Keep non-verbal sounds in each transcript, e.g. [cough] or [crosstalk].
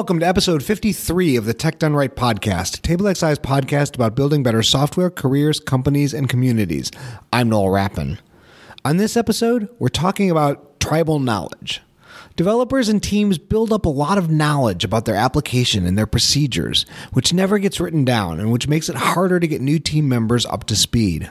welcome to episode 53 of the Tech Done Right podcast, TableXI's podcast about building better software, careers, companies, and communities. I'm Noel Rappin. On this episode, we're talking about tribal knowledge. Developers and teams build up a lot of knowledge about their application and their procedures, which never gets written down and which makes it harder to get new team members up to speed.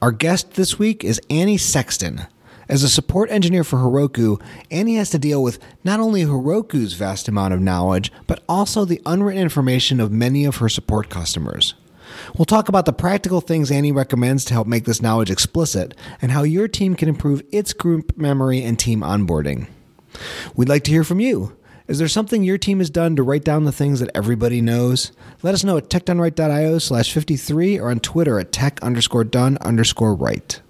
Our guest this week is Annie Sexton. As a support engineer for Heroku, Annie has to deal with not only Heroku's vast amount of knowledge, but also the unwritten information of many of her support customers. We'll talk about the practical things Annie recommends to help make this knowledge explicit and how your team can improve its group memory and team onboarding. We'd like to hear from you. Is there something your team has done to write down the things that everybody knows? Let us know at techdoneright.io slash 53 or on Twitter at tech underscore done underscore right.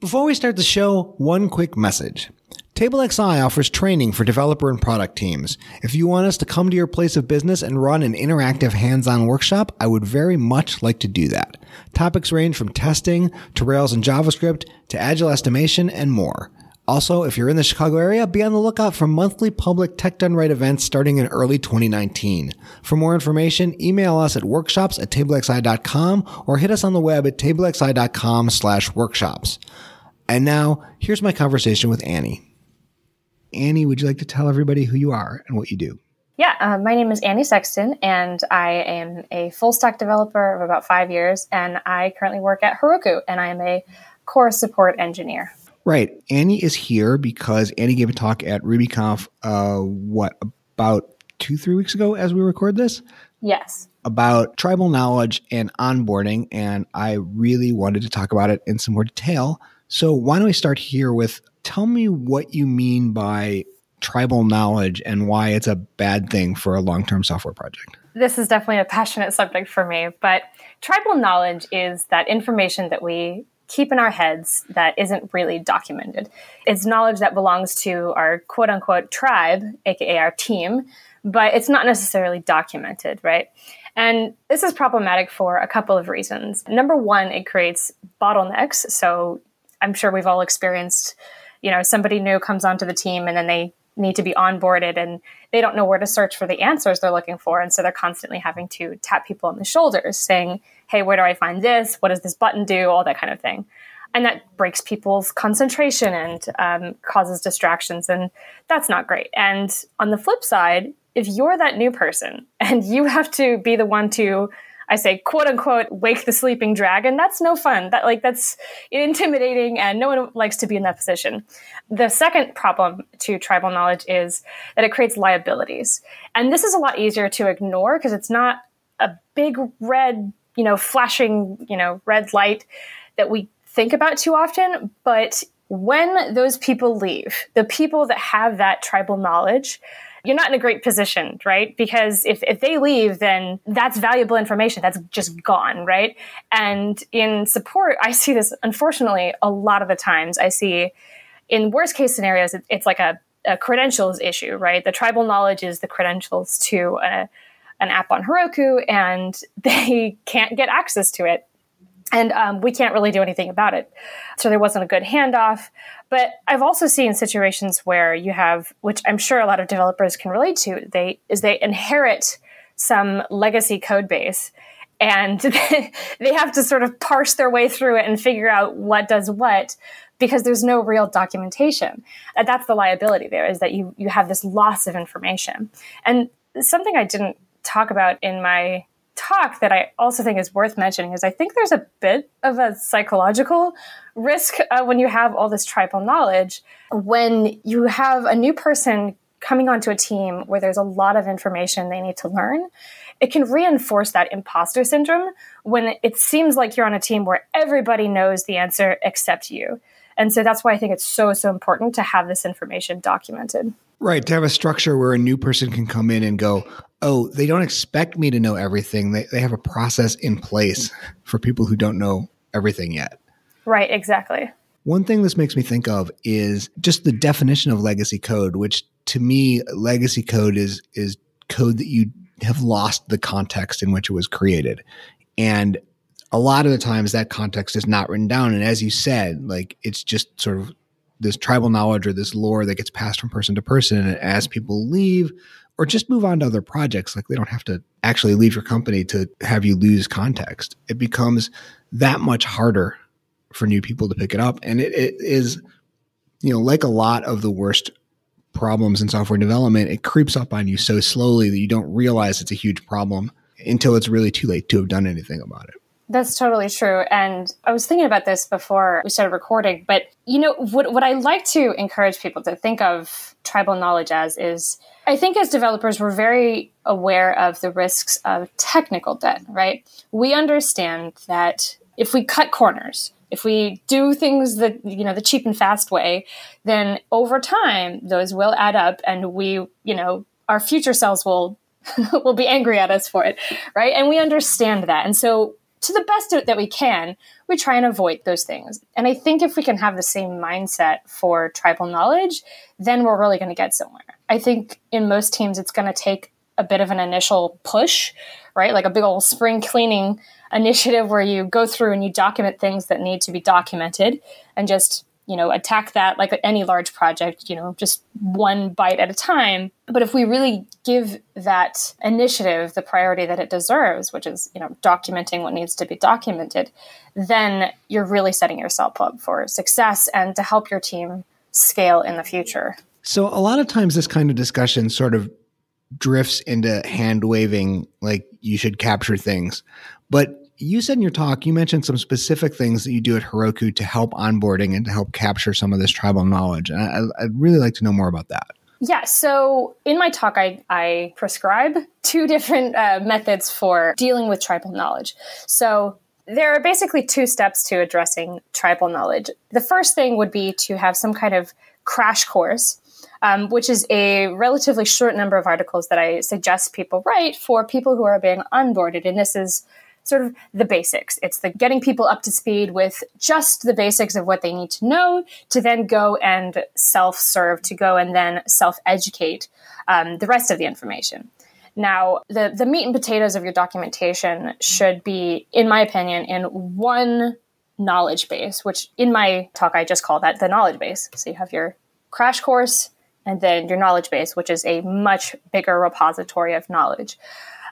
Before we start the show, one quick message. TableXI offers training for developer and product teams. If you want us to come to your place of business and run an interactive hands-on workshop, I would very much like to do that. Topics range from testing to Rails and JavaScript to agile estimation and more. Also, if you're in the Chicago area, be on the lookout for monthly public Tech Done Right events starting in early 2019. For more information, email us at workshops at tablexi.com or hit us on the web at tablexi.com slash workshops. And now, here's my conversation with Annie. Annie, would you like to tell everybody who you are and what you do? Yeah, uh, my name is Annie Sexton, and I am a full stack developer of about five years, and I currently work at Heroku, and I am a core support engineer. Right. Annie is here because Annie gave a talk at RubyConf, uh, what, about two, three weeks ago as we record this? Yes. About tribal knowledge and onboarding, and I really wanted to talk about it in some more detail. So why don't we start here with tell me what you mean by tribal knowledge and why it's a bad thing for a long-term software project. This is definitely a passionate subject for me, but tribal knowledge is that information that we keep in our heads that isn't really documented. It's knowledge that belongs to our quote unquote tribe, aka our team, but it's not necessarily documented, right? And this is problematic for a couple of reasons. Number one, it creates bottlenecks. So I'm sure we've all experienced, you know, somebody new comes onto the team and then they need to be onboarded and they don't know where to search for the answers they're looking for. And so they're constantly having to tap people on the shoulders saying, Hey, where do I find this? What does this button do? All that kind of thing. And that breaks people's concentration and um, causes distractions. And that's not great. And on the flip side, if you're that new person [laughs] and you have to be the one to I say quote unquote wake the sleeping dragon. That's no fun. That like that's intimidating and no one likes to be in that position. The second problem to tribal knowledge is that it creates liabilities. And this is a lot easier to ignore because it's not a big red, you know, flashing, you know, red light that we think about too often, but when those people leave, the people that have that tribal knowledge, you're not in a great position, right? Because if, if they leave, then that's valuable information that's just gone, right? And in support, I see this, unfortunately, a lot of the times. I see in worst case scenarios, it's like a, a credentials issue, right? The tribal knowledge is the credentials to a, an app on Heroku, and [laughs] they can't get access to it and um, we can't really do anything about it. So there wasn't a good handoff. But I've also seen situations where you have, which I'm sure a lot of developers can relate to, they is they inherit some legacy code base and [laughs] they have to sort of parse their way through it and figure out what does what because there's no real documentation. And that's the liability there is that you you have this loss of information. And something I didn't talk about in my talk that I also think is worth mentioning is I think there's a bit of a psychological risk uh, when you have all this tribal knowledge. When you have a new person coming onto a team where there's a lot of information they need to learn, it can reinforce that imposter syndrome when it seems like you're on a team where everybody knows the answer except you. And so that's why I think it's so, so important to have this information documented. Right. To have a structure where a new person can come in and go, oh, they don't expect me to know everything. They, they have a process in place for people who don't know everything yet. Right. Exactly. One thing this makes me think of is just the definition of legacy code, which to me, legacy code is, is code that you have lost the context in which it was created. And a lot of the times that context is not written down. And as you said, like it's just sort of this tribal knowledge or this lore that gets passed from person to person. And as people leave or just move on to other projects. Like they don't have to actually leave your company to have you lose context. It becomes that much harder for new people to pick it up. And it, it is, you know, like a lot of the worst problems in software development, it creeps up on you so slowly that you don't realize it's a huge problem until it's really too late to have done anything about it. That's totally true. And I was thinking about this before we started recording, but you know, what, what I like to encourage people to think of tribal knowledge as is I think as developers, we're very aware of the risks of technical debt, right? We understand that if we cut corners, if we do things that you know the cheap and fast way then over time those will add up and we you know our future selves will [laughs] will be angry at us for it right and we understand that and so to the best that we can, we try and avoid those things. And I think if we can have the same mindset for tribal knowledge, then we're really going to get somewhere. I think in most teams, it's going to take a bit of an initial push, right? Like a big old spring cleaning [laughs] initiative where you go through and you document things that need to be documented and just you know attack that like any large project you know just one bite at a time. But if we really give that initiative the priority that it deserves which is you know documenting what needs to be documented then you're really setting yourself up for success and to help your team scale in the future. So a lot of times this kind of discussion sort of drifts into hand waving like you should capture things. But you said in your talk, you mentioned some specific things that you do at Heroku to help onboarding and to help capture some of this tribal knowledge. And I, would really like to know more about that. Yeah, so in my talk, I, I prescribe [laughs] two different uh, methods for dealing with tribal knowledge. So there are basically two steps to addressing tribal knowledge. The first thing would be to have some kind of crash course um, which is a relatively short number of articles that I suggest people write for people who are being onboarded. And this is sort of the basics. It's the getting people up to speed with just the basics of what they need to know to then go and self serve, to go and then self educate um, the rest of the information. Now, the, the meat and potatoes of your documentation should be, in my opinion, in one knowledge base, which in my talk I just call that the knowledge base. So you have your crash course and then your knowledge base, which is a much bigger repository of knowledge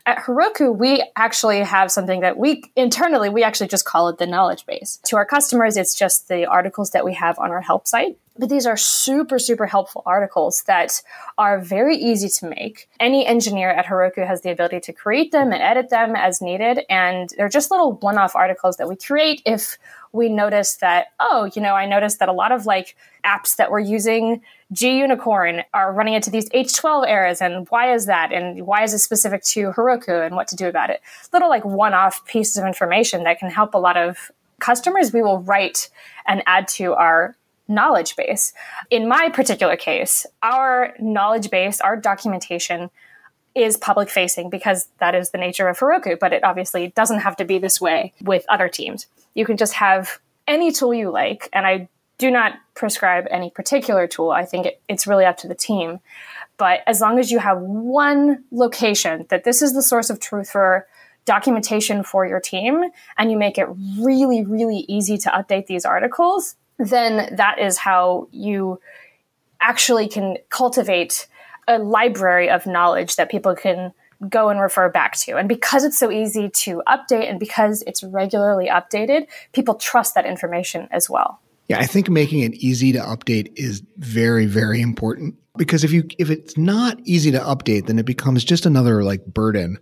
at Heroku, we actually have something that we internally, we actually just call it the knowledge base. To our customers, it's just the articles that we have on our help site. But these are super, super helpful articles that are very easy to make. Any engineer at Heroku has the ability to create them and edit them as needed. And they're just little one off articles that we create if we notice that, oh, you know, I noticed that a lot of like apps that we're using Gunicorn are running into these H12 errors, and why is that? And why is it specific to Heroku and what to do about it? Little like one off pieces of information that can help a lot of customers we will write and add to our knowledge base. In my particular case, our knowledge base, our documentation is public facing because that is the nature of Heroku, but it obviously doesn't have to be this way with other teams. You can just have any tool you like, and I do not prescribe any particular tool. I think it, it's really up to the team. But as long as you have one location that this is the source of truth for documentation for your team, and you make it really, really easy to update these articles, then that is how you actually can cultivate a library of knowledge that people can go and refer back to. And because it's so easy to update and because it's regularly updated, people trust that information as well. Yeah, I think making it easy to update is very, very important because if you if it's not easy to update, then it becomes just another like burden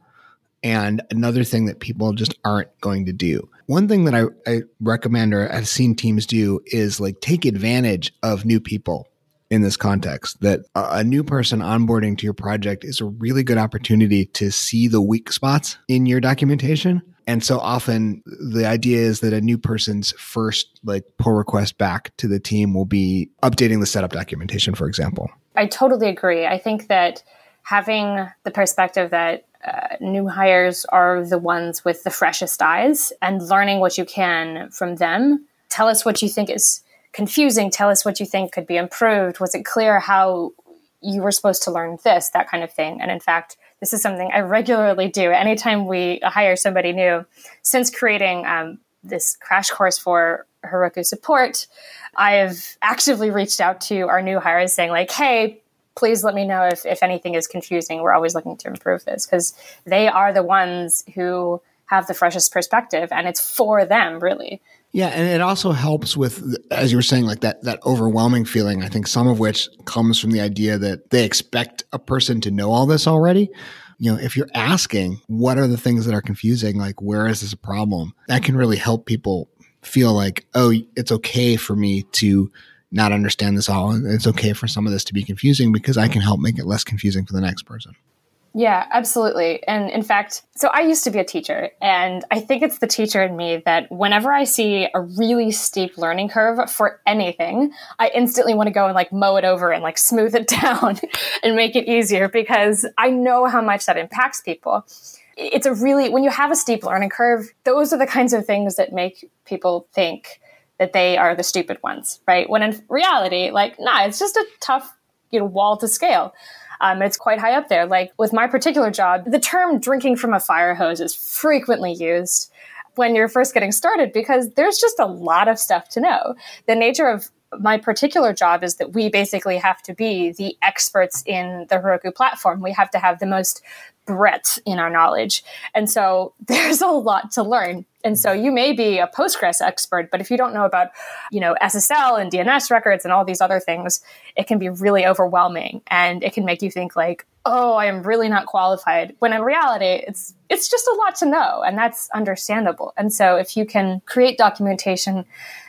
and another thing that people just aren't going to do. One thing that I, I recommend or I've seen teams do is like take advantage of new people in this context that a, new person onboarding to your project is a really good opportunity to see the weak spots in your documentation and so often the idea is that a new person's first like pull request back to the team will be updating the setup documentation, for example. I totally agree. I think that having the perspective that uh, new hires are the ones with the freshest eyes and learning what you can from them. Tell us what you think is confusing. Tell us what you think could be improved. Was it clear how you were supposed to learn this, that kind of thing? And in fact, this is something I regularly do anytime we hire somebody new. Since creating um, this crash course for Heroku support, I have actively reached out to our new hires saying, like, hey, please let me know if, if anything is confusing. We're always looking to improve this because they are the ones who have the freshest perspective and it's for them really. Yeah, and it also helps with, as you were saying, like that that overwhelming feeling. I think some of which comes from the idea that they expect a person to know all this already. You know, if you're asking what are the things that are confusing, like where is this a problem, that can really help people feel like, oh, it's okay for me to not understand this all. It's okay for some of this to be confusing because I can help make it less confusing for the next person. Yeah, absolutely. And in fact, so I used to be a teacher, and I think it's the teacher in me that whenever I see a really steep learning curve for anything, I instantly want to go and like mow it over and like smooth it [laughs] down and make it easier because I know how much that impacts people. It's a really, when you have a steep learning curve, those are the kinds of things that make people think that they are the stupid ones, right? When in reality, like, nah, it's just a tough, you know, wall to scale. Um, it's quite high up there. Like with my particular job, the term drinking from a fire hose is frequently used when you're first getting started because there's just a lot of stuff to know. The nature of my particular job is that we basically have to be the experts in the Heroku platform. We have to have the most breadth in our knowledge. And so [laughs] there's a lot to learn. And so you may be a Postgres expert, but if you don't know about, you know, SSL and DNS records and all these other things, it can be really overwhelming and it can make you think like, oh, I am really not qualified. When in reality, it's it's just a lot to know and that's understandable. And so if you can create documentation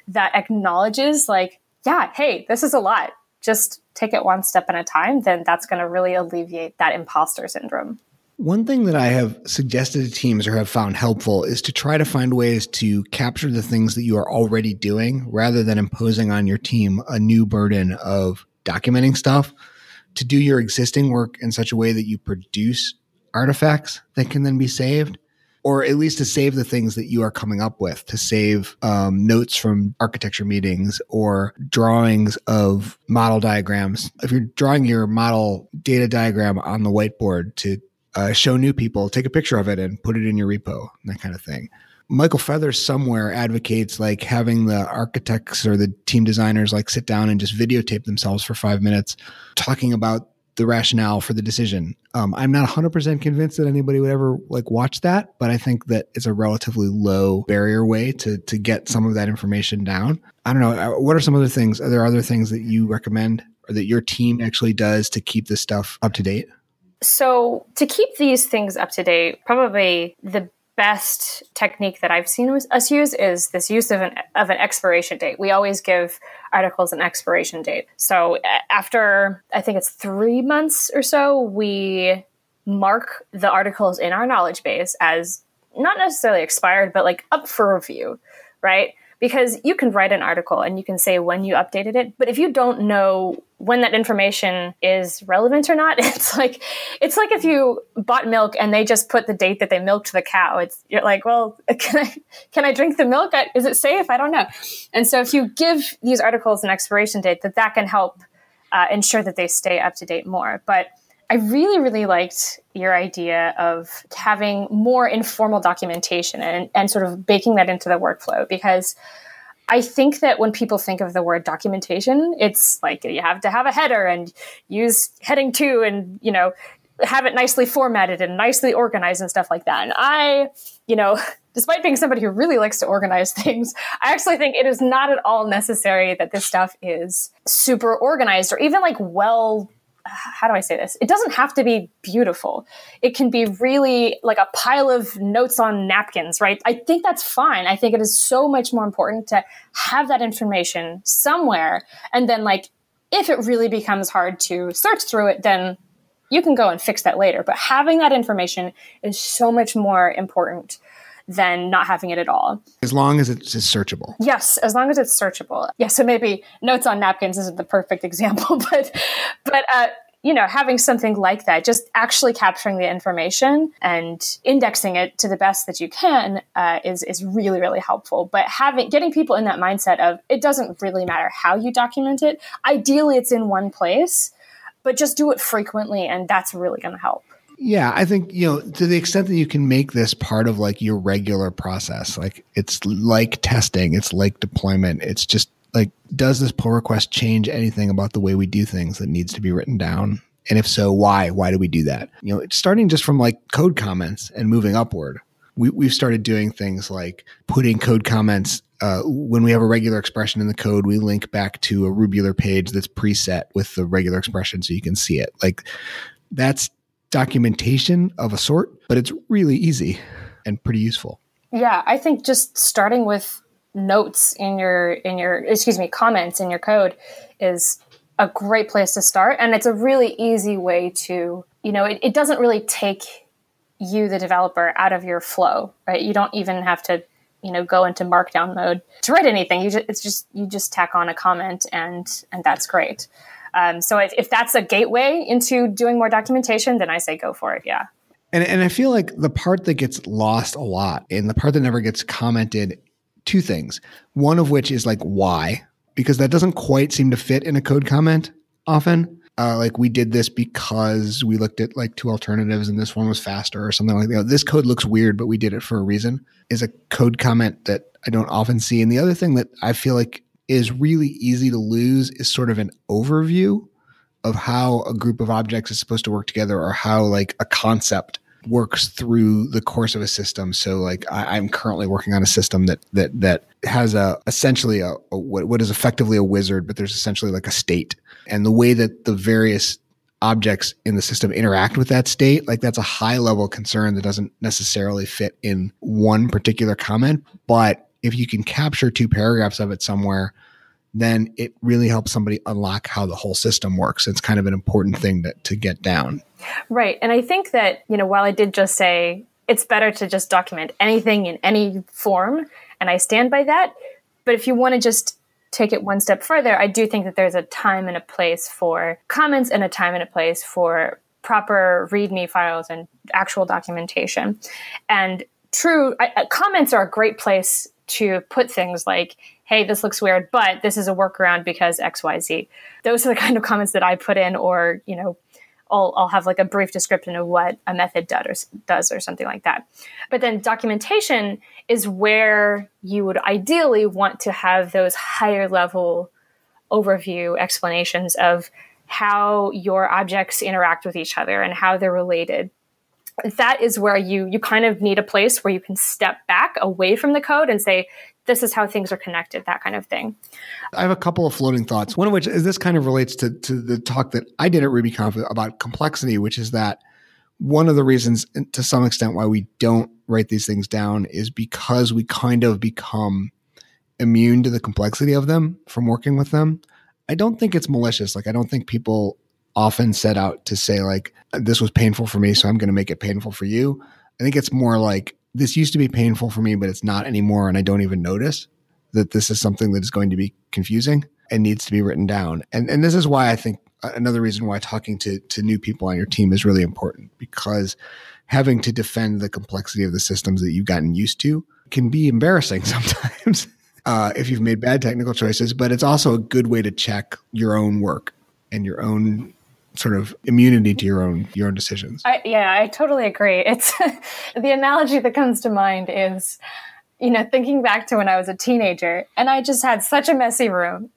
that acknowledges like, yeah, hey, this is a lot. Just take it one step at a time, then that's going to really alleviate that imposter syndrome. One thing that I have suggested to teams or have found helpful is to try to find ways to capture the things that you are already doing rather than imposing on your team a new burden of documenting stuff. To do your existing work in such a way that you produce artifacts that can then be saved, or at least to save the things that you are coming up with, to save um, notes from architecture meetings or drawings of model diagrams. If you're drawing your model data diagram on the whiteboard to uh, show new people, take a picture of it and put it in your repo, that kind of thing. Michael Feathers somewhere advocates like having the architects or the team designers like sit down and just videotape themselves for five minutes talking about the rationale for the decision. Um, I'm not 100% convinced that anybody would ever like watch that, but I think that it's a relatively low barrier way to to get some of that information down. I don't know. Uh, what are some other things? Are there other things that you recommend or that your team actually does to keep this stuff up to date? So, to keep these things up to date, probably the best technique that I've seen us use is this use of an of an expiration date. We always give articles an expiration date. So after I think it's 3 months or so, we mark the articles in our knowledge base as not necessarily expired, but like up for review, right? Because you can write an article and you can say when you updated it but if you don't know when that information is relevant or not [laughs] it's like it's like if you bought milk and they just put the date that they milked the cow. It's you're like well [laughs] can i can i drink the milk? Is it safe? I don't know. And so if you give these articles an expiration date that that can help uh, ensure that they stay up to date more. But I really, really liked your idea of having more informal documentation and, and sort of baking that into the workflow because I think that when people think of the word documentation, it's like you have to have a header and use heading two and, you know, have it nicely formatted and nicely organized and stuff like that. And I, you know, [laughs] despite being somebody who really likes to organize [laughs] things, I actually think it is not at all necessary that this stuff is super organized or even like well how do I say this? It doesn't have to be beautiful. It can be really like a pile of notes on napkins, right? I think that's fine. I think it is so much more important to have that information somewhere. And then, like, if it really becomes hard to search through it, then you can go and fix that later. But having that information is so much more important than not having it at all. As long as it's searchable. Yes, as long as it's searchable. Yeah, so maybe notes on napkins isn't the perfect example, [laughs] but but uh, you know, having something like that, just actually capturing the information and indexing it to the best that you can uh, is is really really helpful. But having getting people in that mindset of it doesn't really matter how you document it. Ideally, it's in one place, but just do it frequently, and that's really going to help. Yeah, I think, you know, to the extent that you can make this part of like your regular process, like it's like testing, it's like deployment, it's just like does this pull request change anything about the way we do things that needs to be written down? And if so why? Why do we do that? You know starting just from like code comments and moving upward. We, we've started doing things like putting code comments uh, when we have a regular expression in the code we link back to a rubular page that's preset with the regular expression so you can see it. Like that's documentation of a sort but it's really easy and pretty useful. Yeah i think just starting with notes in your in your excuse me comments in your code is a great place to start. And it's a really easy way to you know it, it doesn't really take you the developer out of your flow right? You don't even have to you know go into markdown mode to write anything. You just it's just you just tack on a comment and and that's great um, so if, if that's a gateway into doing more documentation then i say go for it yeah and, and I feel like the part that gets lost a lot and the part that never gets commented two things. One of which is like why, because that doesn't quite seem to fit in a code comment often. Uh, like we did this because we looked at like two alternatives and this one was faster or something like that. This code looks weird, but we did it for a reason. Is a code comment that I don't often see. And the other thing that I feel like is really easy to lose is sort of an overview of how a group of objects is supposed to work together or how like a concept works through the course of a system. So like I, am currently working on a system that that that has a essentially a, a what, what is effectively a wizard, but there's essentially like a state. And the way that the various objects in the system interact with that state, like that's a high level concern that doesn't necessarily fit in one particular comment. But if you can capture two paragraphs of it somewhere, then it really helps somebody unlock how the whole system works. It's kind of an important thing to, to get down. Right. And I think that, you know, while I did just say it's better to just document anything in any form, and I stand by that, but if you want to just take it one step further, I do think that there's a time and a place for comments and a time and a place for proper README files and actual documentation. And true, I, uh, comments are a great place to put things like, hey, this looks weird, but this is a workaround because XYZ. Those are the [laughs] kind of comments that I put in, or, you know, I'll, I'll have like a brief description of what a method does or, does or something like that. But then documentation is where you would ideally want to have those higher level overview explanations of how your objects interact with each other and how they're related that is where you you kind of need a place where you can step back away from the code and say this is how things are connected that kind of thing. I have a couple of floating thoughts one of which is this kind of relates to, to the talk that i did at rubyconf about complexity which is that one of the reasons to some extent why we don't write these things down is because we kind of become immune to the complexity of them from working with them. I don't think it's malicious. Like i don't think people often set out to say like this was painful for me so i'm going to make it painful for you. I think it's more like this used to be painful for me but it's not anymore and i don't even notice that this is something that is going to be confusing and needs to be written down. And and this is why i think another reason why talking to to new people on your team is really important because having to defend the complexity of the systems that you've gotten used to can be embarrassing [laughs] sometimes uh, if you've made bad technical choices but it's also a good way to check your own work and your own sort of immunity to your own your own decisions. I, yeah, I totally agree. It's [laughs] the analogy that comes to mind is, you know, thinking back to when I was a teenager and I just had such a messy room.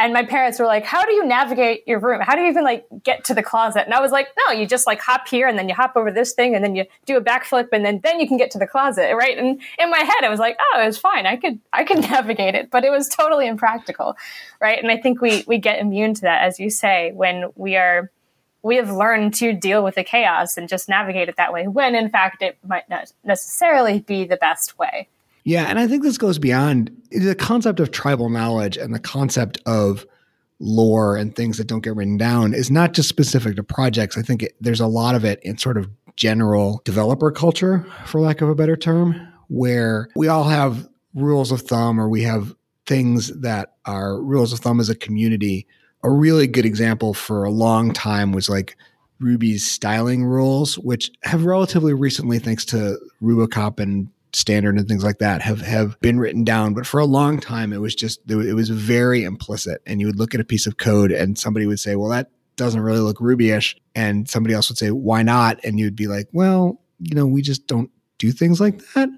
And my parents were like, "How do you navigate your room? How do you even like get to the closet?" And I was like, "No, you just like hop here and then you hop over this thing and then you do a backflip and then then you can get to the closet, right?" And in my head, I was like, "Oh, it was fine. I could I could [laughs] navigate it," but it was totally impractical, right? And I think we we get immune to that, as you say, when we are we have learned to deal with the chaos and just navigate it that way when in fact it might not necessarily be the best way. Yeah, and I think this goes beyond the concept of tribal knowledge and the concept of lore and things that don't get written down is not just specific to projects. I think it, there's a lot of it in sort of general developer culture, for lack of a better term, where we all have rules of thumb or we have things that are rules of thumb as a community a really good example for a long time was like Ruby's styling rules, which have relatively recently, thanks to Rubocop and standard and things like that have have been written down. But for a long time it was just it was very implicit and you would look at a piece of code and somebody would say well that doesn't really look rubyish and somebody else would say why not? And you'd be like well you know we just don't do things like that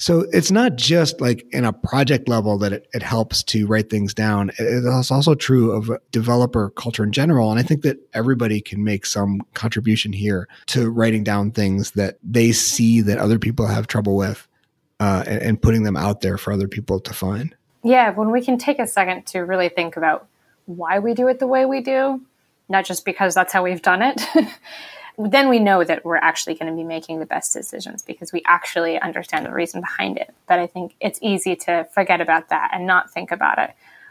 So it's not just like in a project level that it, it helps to write things down. It's also true of developer culture in general. And I think that everybody can make some contribution here to writing down things that they see that other people have trouble with uh, and, and putting them out there for other people to find. Yeah, when we can take a second to really think about why we do it the way we do, not just because that's how we've done it. [laughs] then we know that we're actually going to be making the best decisions because we actually understand the reason behind it. But I think it's easy to forget about that and not think about it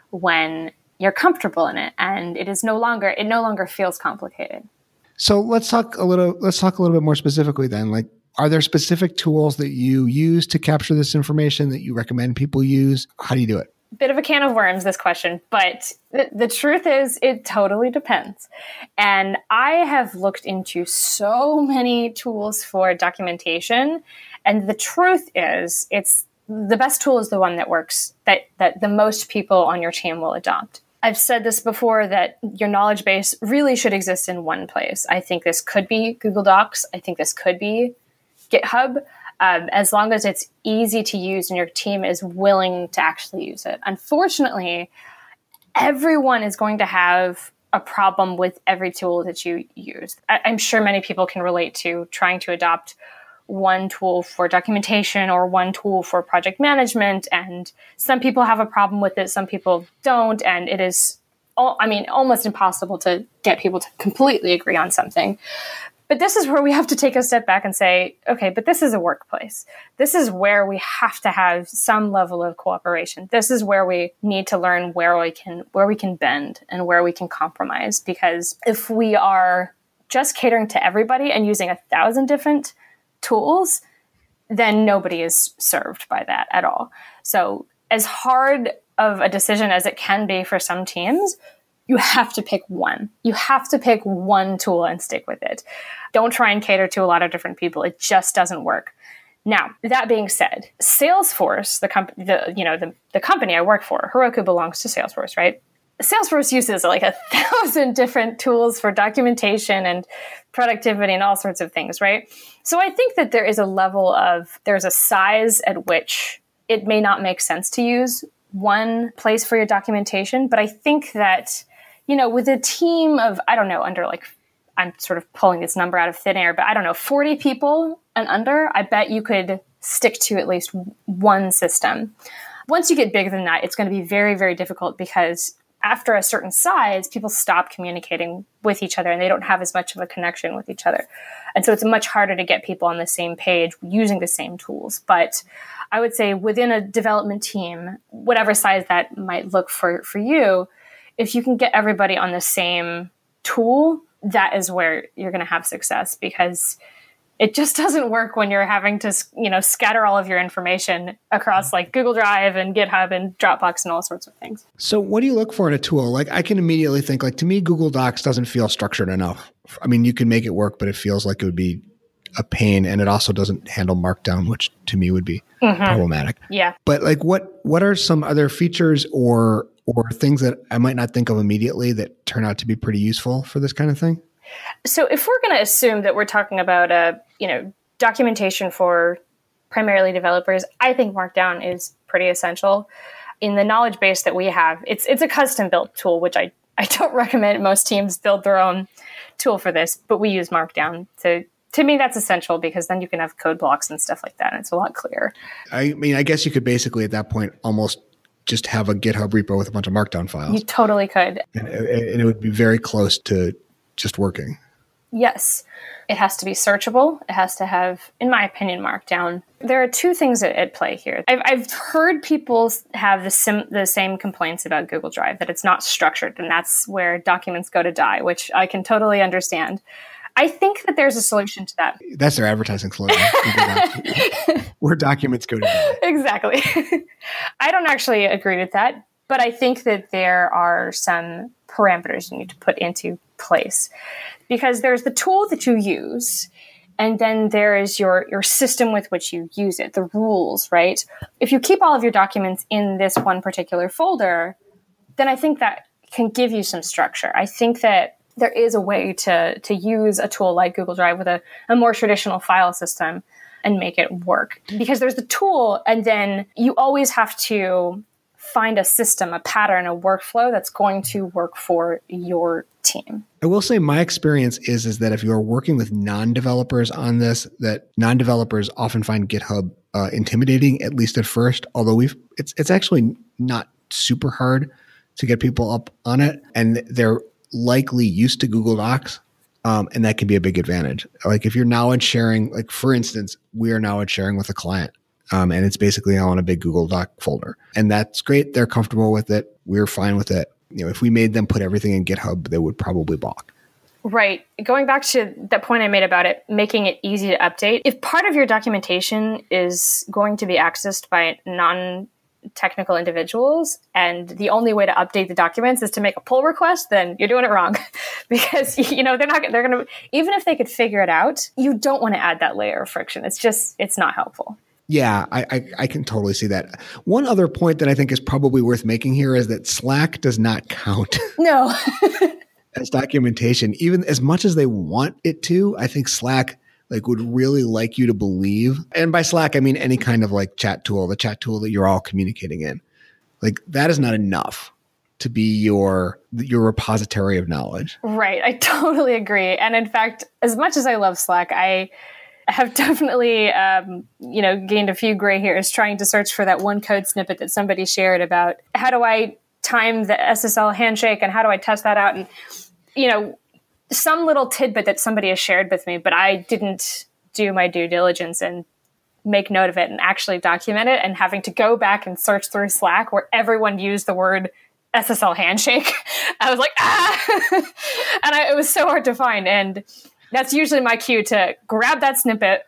when you're comfortable in it and it is no longer it no longer feels complicated. So let's talk a little let's talk a little bit more specifically then like are there specific tools that you use to capture this information that you recommend people use? How do you do it? Bit of a can of worms this question but the, the, truth is it totally depends. And i have looked into so many tools for documentation and the truth is it's the best tool is the one that works that that the most people on your team will adopt. I've said this before that your knowledge base really should exist in one place. I think this could be google docs. I think this could be github um, as long as it's easy to use and your team is willing to actually use it. Unfortunately, everyone is going to have a problem with every tool that you use. I- I'm sure many people can relate to trying to adopt one tool for documentation or one tool for project management. And some people have a problem with it, some people don't. And it is, I mean, almost impossible to get people to completely agree on something. But this is where we have to take a step back and say, okay, but this is a workplace. This is where we have to have some level of cooperation. This is where we need to learn where we can where we can bend and where we can compromise because if we are just catering to everybody and using a thousand different tools, then nobody is served by that at all. So, as hard of a decision as it can be for some teams, you have to pick one. You have to pick one tool and stick with it. Don't try and cater to a lot of different people. It just doesn't work. Now, that being said, Salesforce, the company, the you know the, the company I work for, Heroku belongs to Salesforce, right? Salesforce uses like a [laughs] thousand different tools for documentation and productivity and all sorts of things, right? So I think that there is a level of there's a size at which it may not make sense to use one place for your documentation, but I think that you know, with a team of, I don't know, under like, I'm sort of pulling this number out of thin air, but I don't know, 40 people and under, I bet you could stick to at least one system. Once you get bigger than that, it's going to be very, very difficult because after a certain size, people stop communicating with each other and they don't have as much of a connection with each other. And so it's much harder to get people on the same page using the same tools. But I would say within a development team, whatever size that might look for, for you, if you can get everybody on the same tool, that is where you're going to have success because it just [laughs] doesn't work when you're having to you know scatter all of your information across like google drive and github and dropbox and all sorts of things. So what do you look for in a tool? Like i can immediately think like to me google docs doesn't feel structured enough. I mean you can make it work but it feels like it would be a pain and it also doesn't handle markdown which to me would be mm-hmm. problematic yeah but like what what are some other features or or things that I might not think of immediately that turn out to be pretty useful for this kind of thing? So if we're going to assume that we're talking about a, you know, documentation for primarily developers, I think Markdown is pretty essential. In the knowledge base that we have, it's it's a custom built tool, which I, I don't [laughs] recommend most teams build their own tool for this, but we use Markdown. So to me that's essential because then you can have code blocks and stuff like that and it's a lot clearer. I mean, I guess you could basically at that point almost just have a GitHub repo with a bunch of Markdown files. You totally could. And, and it would be very close to just working. Yes. It has to be searchable. It has to have, in my opinion, Markdown. There are two things at, at play here. I've, I've, heard people have the, sim, the same complaints about Google Drive, that it's not structured, and that's where documents go to die, which I can totally understand. I think that there's a solution to that. That's their advertising slogan. [laughs] Where documents go to. Exactly. [laughs] I don't actually agree with that, but I think that there are some parameters you need to put into place because there's the tool that you use and then there is your your system with which you use it the rules right if you keep all of your documents in this one particular folder then i think that can give you some structure i think that there is a way to to use a tool like Google Drive with a, a more traditional file system and make it work because there's the tool and then you always have to find a system, a pattern, a workflow that's going to work for your team. I will say my experience is is that if you are working with non-developers on this, that non-developers often find GitHub uh, intimidating, at least at first. Although we've it's it's actually not super hard to get people up on it, and they're likely used to Google Docs. Um, and that can be a big advantage. Like if you're now knowledge sharing, like for instance, we are now knowledge sharing with a client um, and it's basically all in a big Google Doc folder. And that's great. They're comfortable with it. We're fine with it. You know, if we made them put everything in GitHub, they would probably balk. Right. Going back to that point I made about it, making it easy to update. If part of your documentation is going to be accessed by non technical individuals and the only way to update the documents is to make a pull request then you're doing it wrong [laughs] because [laughs] you know they're not they're going to even if they could figure it out you don't want to add that layer of friction it's just it's not helpful yeah, I, I, I, can totally see that. One other point that I think is probably worth making here is that Slack does not count. [laughs] No. as documentation, even as much as they want it to, I think Slack like would really like you to believe. And by Slack, I mean any kind of like chat tool, the chat tool that you're all communicating in. Like that is not enough to be your your repository of knowledge. Right. I [laughs] totally agree. And in fact, as much as I love Slack, I have [laughs] definitely, um, you know, gained a few gray hairs trying to search for that one code snippet that somebody shared about how do I time the SSL handshake and how do I test that out? And, you know, some little tidbit that somebody has shared with me, but I didn't do my due diligence and make note of it and actually document it and having to go back and search through Slack where everyone used the word SSL handshake. [laughs] I was like, ah, [laughs] and I, it was so hard to find. And that's usually my cue to grab that snippet,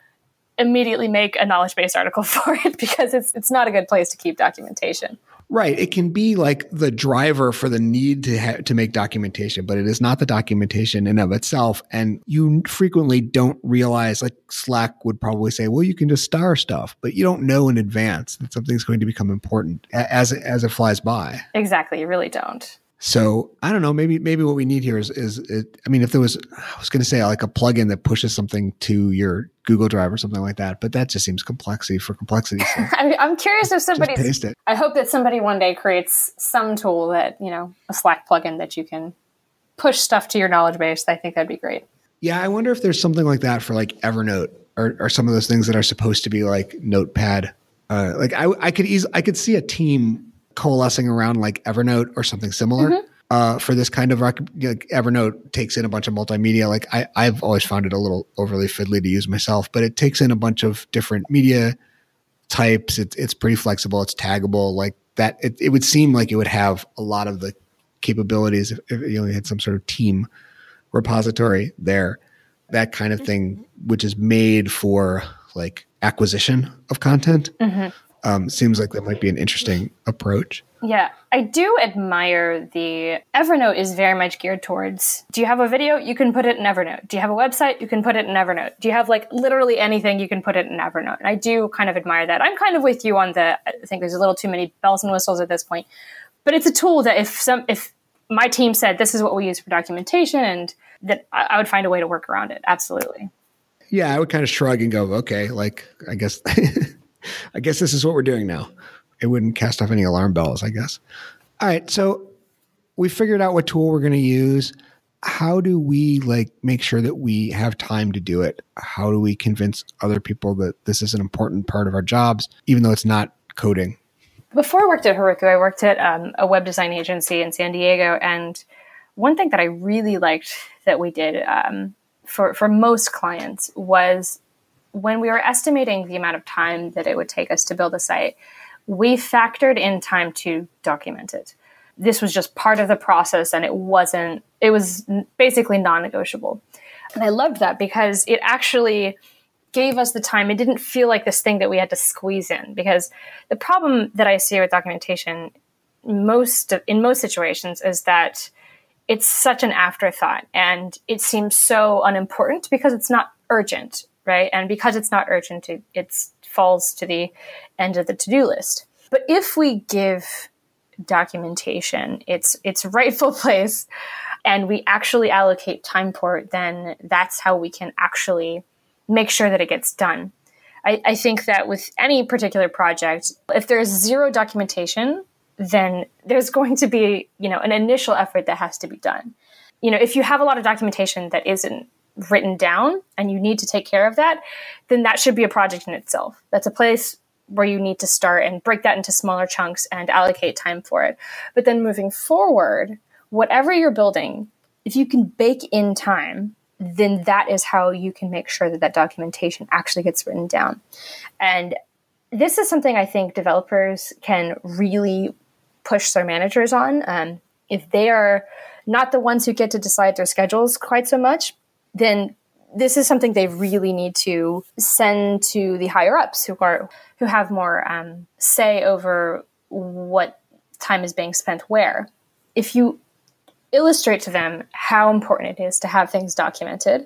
immediately make a knowledge base article [laughs] for it because it's it's not a good place to keep documentation. Right. It can be like the driver for the need to ha- to make documentation, but it is not the documentation in of itself. And you frequently don't realize, like Slack would probably say, well, you can just star stuff, but you don't know in advance that something's going to become important as as it flies by. Exactly. You really don't. So I don't know. Maybe maybe what we need here is is it, I mean, if there was, I was going to say like a plugin that pushes something to your Google Drive or something like that, but that just seems complexity for complexity. [laughs] I I'm curious if somebody. I hope that somebody one day creates some tool that you know a Slack plugin that you can push stuff to your knowledge base. I think that'd be great. Yeah, I wonder if there's something like that for like Evernote or, or some of those things that are supposed to be like Notepad. Uh, like I, I could easily, I could see a team coalescing around like Evernote or something similar. Mm-hmm. Uh, for this kind of rec- like Evernote takes in a bunch of multimedia. Like I, I've always found it a little overly fiddly to use myself, but it takes in a bunch of different media types. It's it's pretty flexible. It's taggable. Like that. It, it would seem like it would have a lot of the capabilities if, if you know, had some sort of team repository there. That kind of thing, which is made for like acquisition of content. Mm-hmm um, seems like that might be an interesting approach. Yeah, I do admire the Evernote is very much geared towards do you have a video? You can put it in Evernote. Do you have a website? You can put it in Evernote. Do you have like literally anything? You can put it in Evernote. And I do kind of admire that. I'm kind of with you on the I think there's a little too many bells and whistles at this point. But it's a tool that if some if my team said this is what we use for documentation and that I would find a way to work around it. Absolutely. Yeah, I would kind of shrug and go, okay, like I guess [laughs] I guess this is what we're doing now. It wouldn't cast off any alarm bells, I guess. All right, so we figured out what tool we're going to use. How do we like make sure that we have time to do it? How do we convince other people that this is an important part of our jobs, even though it's not coding? Before I worked at Heroku, I worked at um, a web design agency in San Diego, and one thing that I really liked that we did um, for for most clients was when we were estimating the amount of time that it would take us to build a site, we factored in time to document it. This was just part of the process and it wasn't, it was basically non negotiable. And I loved that because it actually gave us the time. It didn't feel like this thing that we had to squeeze in because the problem that I see with documentation most in most situations is that it's such an afterthought and it seems so unimportant because it's not urgent right? And because it's not urgent, it falls to the end of the to-do list. But if we give documentation its its rightful [laughs] place and we actually allocate time for it, then that's how we can actually make sure that it gets done. I, I think that with any particular project, if there's zero documentation, then there's [laughs] going to be, you know, an initial effort that has to be done. You know, if you have a lot of documentation that isn't written down and you need to take care of that, then that should be a project in itself. That's a place where you need to start and break that into smaller chunks and allocate time for it. But then moving forward, whatever you're building, if you can bake in time, then that is how you can make sure that that documentation actually gets written down. And this is something I think developers can really push their managers on. Um, if they are not the ones who get to decide their schedules quite so much, then this is something they really need to send to the higher ups who are who have more um, say over what time is being spent where. If you illustrate to them how important it is to have things documented.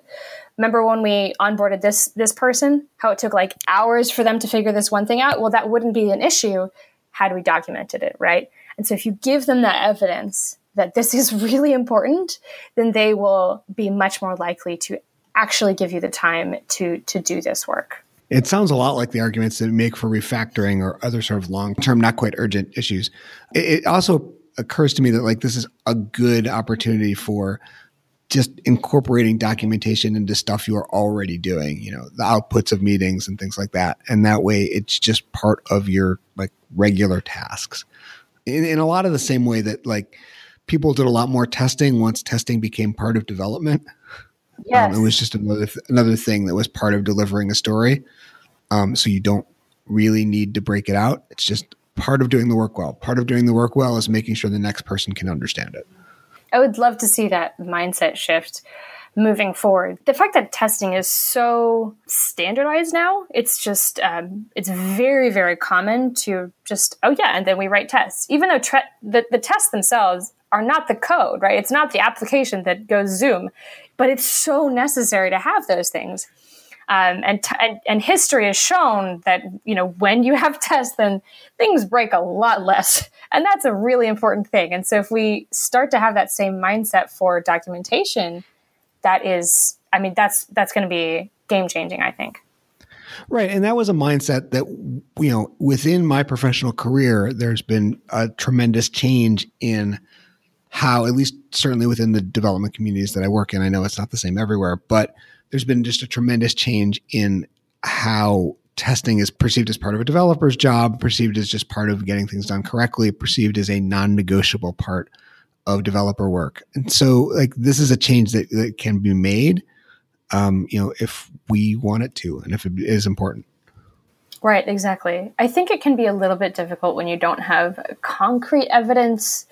Remember when we onboarded this this person, how it took like hours for them to figure this one thing out? Well, that wouldn't be an issue had we documented it, right? And so if you give them that evidence that this is really important, then they will be much more likely to actually give you the time to to do this work. It sounds a lot like the arguments that make for refactoring or other sort of long term, not quite urgent issues. It also occurs to me that like this is a good opportunity for just incorporating documentation into stuff you are already doing, you know, the outputs of meetings and things like that. And that way it's just part of your like regular tasks. In, in a lot of the same way that like people did a lot more testing once testing became part of development. Yes. Um, it was just another, th- another thing that was part of delivering a story. Um, so you don't really need to break it out. It's just part of doing the work well. Part of doing the work well is making sure the next person can understand it. I would love to see that mindset shift moving forward. The fact that testing is so standardized now, it's just, um, it's very, very common to just, oh yeah, and then we write tests. Even though tre- the, the tests themselves are not the code, right? It's not the application that goes Zoom, but it's so necessary to have those things. Um, and, t- and, and history has shown that you know when you have [laughs] tests, then things break a lot less, and that's a really important thing. And so if we start to have that same mindset for documentation, that is, I mean, that's that's going to be game changing. I think. Right, and that was a mindset that you know within my professional career, there's been a tremendous change in how, at least certainly within the development communities that I work in. I know it's not the same everywhere, but there's been just a tremendous change in how testing is perceived as part of a developer's job, perceived as just part of getting things done correctly, perceived as a non-negotiable part of developer work. And so like this is a change that, that can be made um, you know, if we want it to and if it is important. Right, exactly. I think it can be a little bit difficult when you don't have concrete evidence.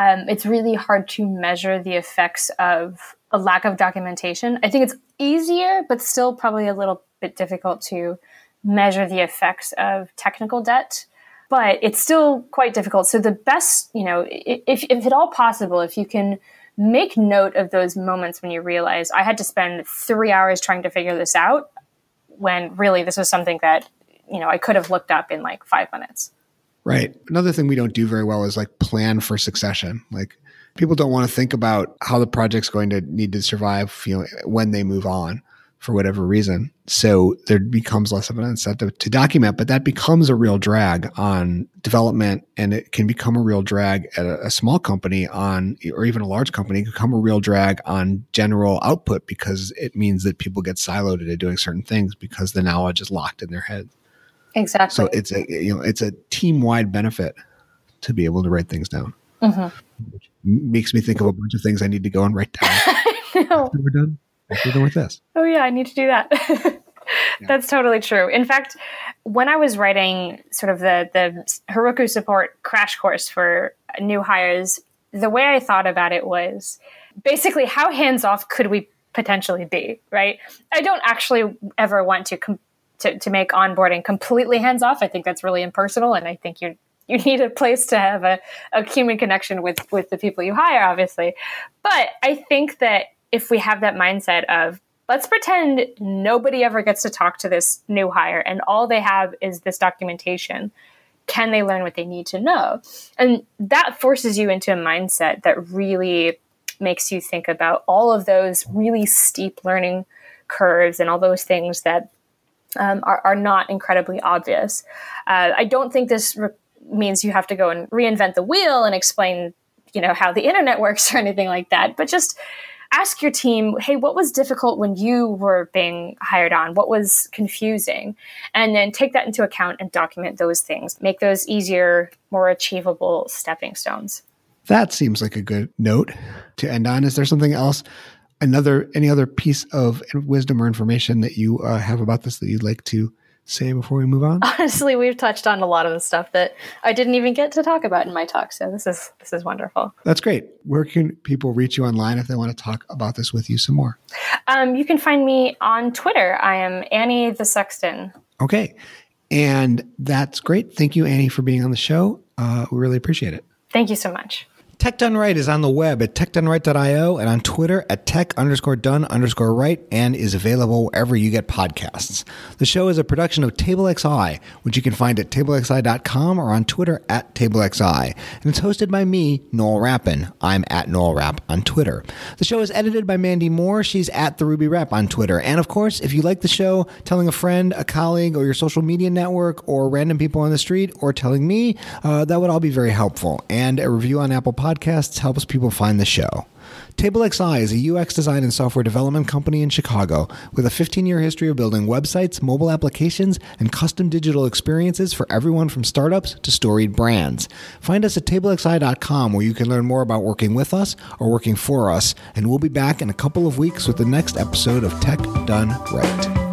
Um, it's really hard to measure the effects of a lack of documentation. I think it's easier, but still probably a little bit difficult to measure the effects of technical debt. But it's still quite difficult. So the best, you know, if, if at all possible, if you can make note of those moments when you realize I had to spend three hours trying to figure this out, when really this was something that you know I could have looked up in like five minutes. Right. Another thing we don't do very well is like plan for succession. Like people don't want to think about how the project's going to need to survive, you know, when they move on for whatever reason. So there becomes less of an incentive to document, but that becomes a real drag on development and it can become a real drag at a, a small company on, or even a large company, can become a real drag on general output because it means that people get siloed into doing certain things because the knowledge is locked in their head. Exactly. So it's a, you know, it's a team wide benefit to be able to write things down. Mm-hmm. Which makes me think of a bunch of things I need to go and write down. [laughs] We're done, after we're done with this. Oh yeah, I need to do that. [laughs] yeah. That's totally true. In fact, when I was writing sort of the the Heroku support crash course for new hires, the way I thought about it was basically how hands off could we potentially be, right? I don't actually ever want to com- to, to make onboarding completely hands off. I think that's really impersonal, and I think you you [laughs] need a place to have a, a human connection with with the people you hire, obviously. But I think that if we have that mindset of let's pretend nobody ever gets to talk to this new hire and all they have is this documentation can they learn what they need to know and that forces you into a mindset that really makes you think about all of those really steep learning curves and all those things that um, are, are, not incredibly obvious. Uh, I don't think this re- means you have to go and reinvent the wheel and explain, you know, how the internet [laughs] works or anything like that. But just ask your team, hey, what was difficult when you were being hired on? What was confusing? And then take that into account and document those things. Make those easier, more achievable stepping stones. That seems like a good note to end on. Is there something else? Another, any other piece of wisdom or information that you uh, have about this that you'd like to say before we move on? [laughs] Honestly, we've touched on a lot of the stuff that I didn't even get to talk about in my talk. So this is this is wonderful. That's great. Where can people reach you online if they want to talk about this with you some more? Um, you can find me on Twitter. I am Annie the Sexton. Okay, and that's great. Thank you, Annie, for being on the show. Uh, we really appreciate it. Thank you so much. Tech Done Right is on the web at techdoneright.io and on Twitter at tech underscore done underscore right and is available wherever you get podcasts. The show is a production of TableXI, which you can find at tablexi.com or on Twitter at tablexi. And it's hosted by me, Noel Rappin. I'm at Noel Rapp on Twitter. The show is edited by Mandy Moore. She's at the Ruby Rep on Twitter. And of course, if you like the show, telling a friend, a colleague, or your social media network, or random people on the street, or telling me, uh, that would all be very helpful. And a review on Apple Podcasts podcasts helps people find the show. TableXI is a UX design and software development company in Chicago with a 15 year history of building websites, mobile applications, and custom digital experiences for everyone from startups to storied brands. Find us at tablexi.com where you can learn more about working with us or working for us, and we'll be back in a couple of weeks with the next episode of Tech Done Right.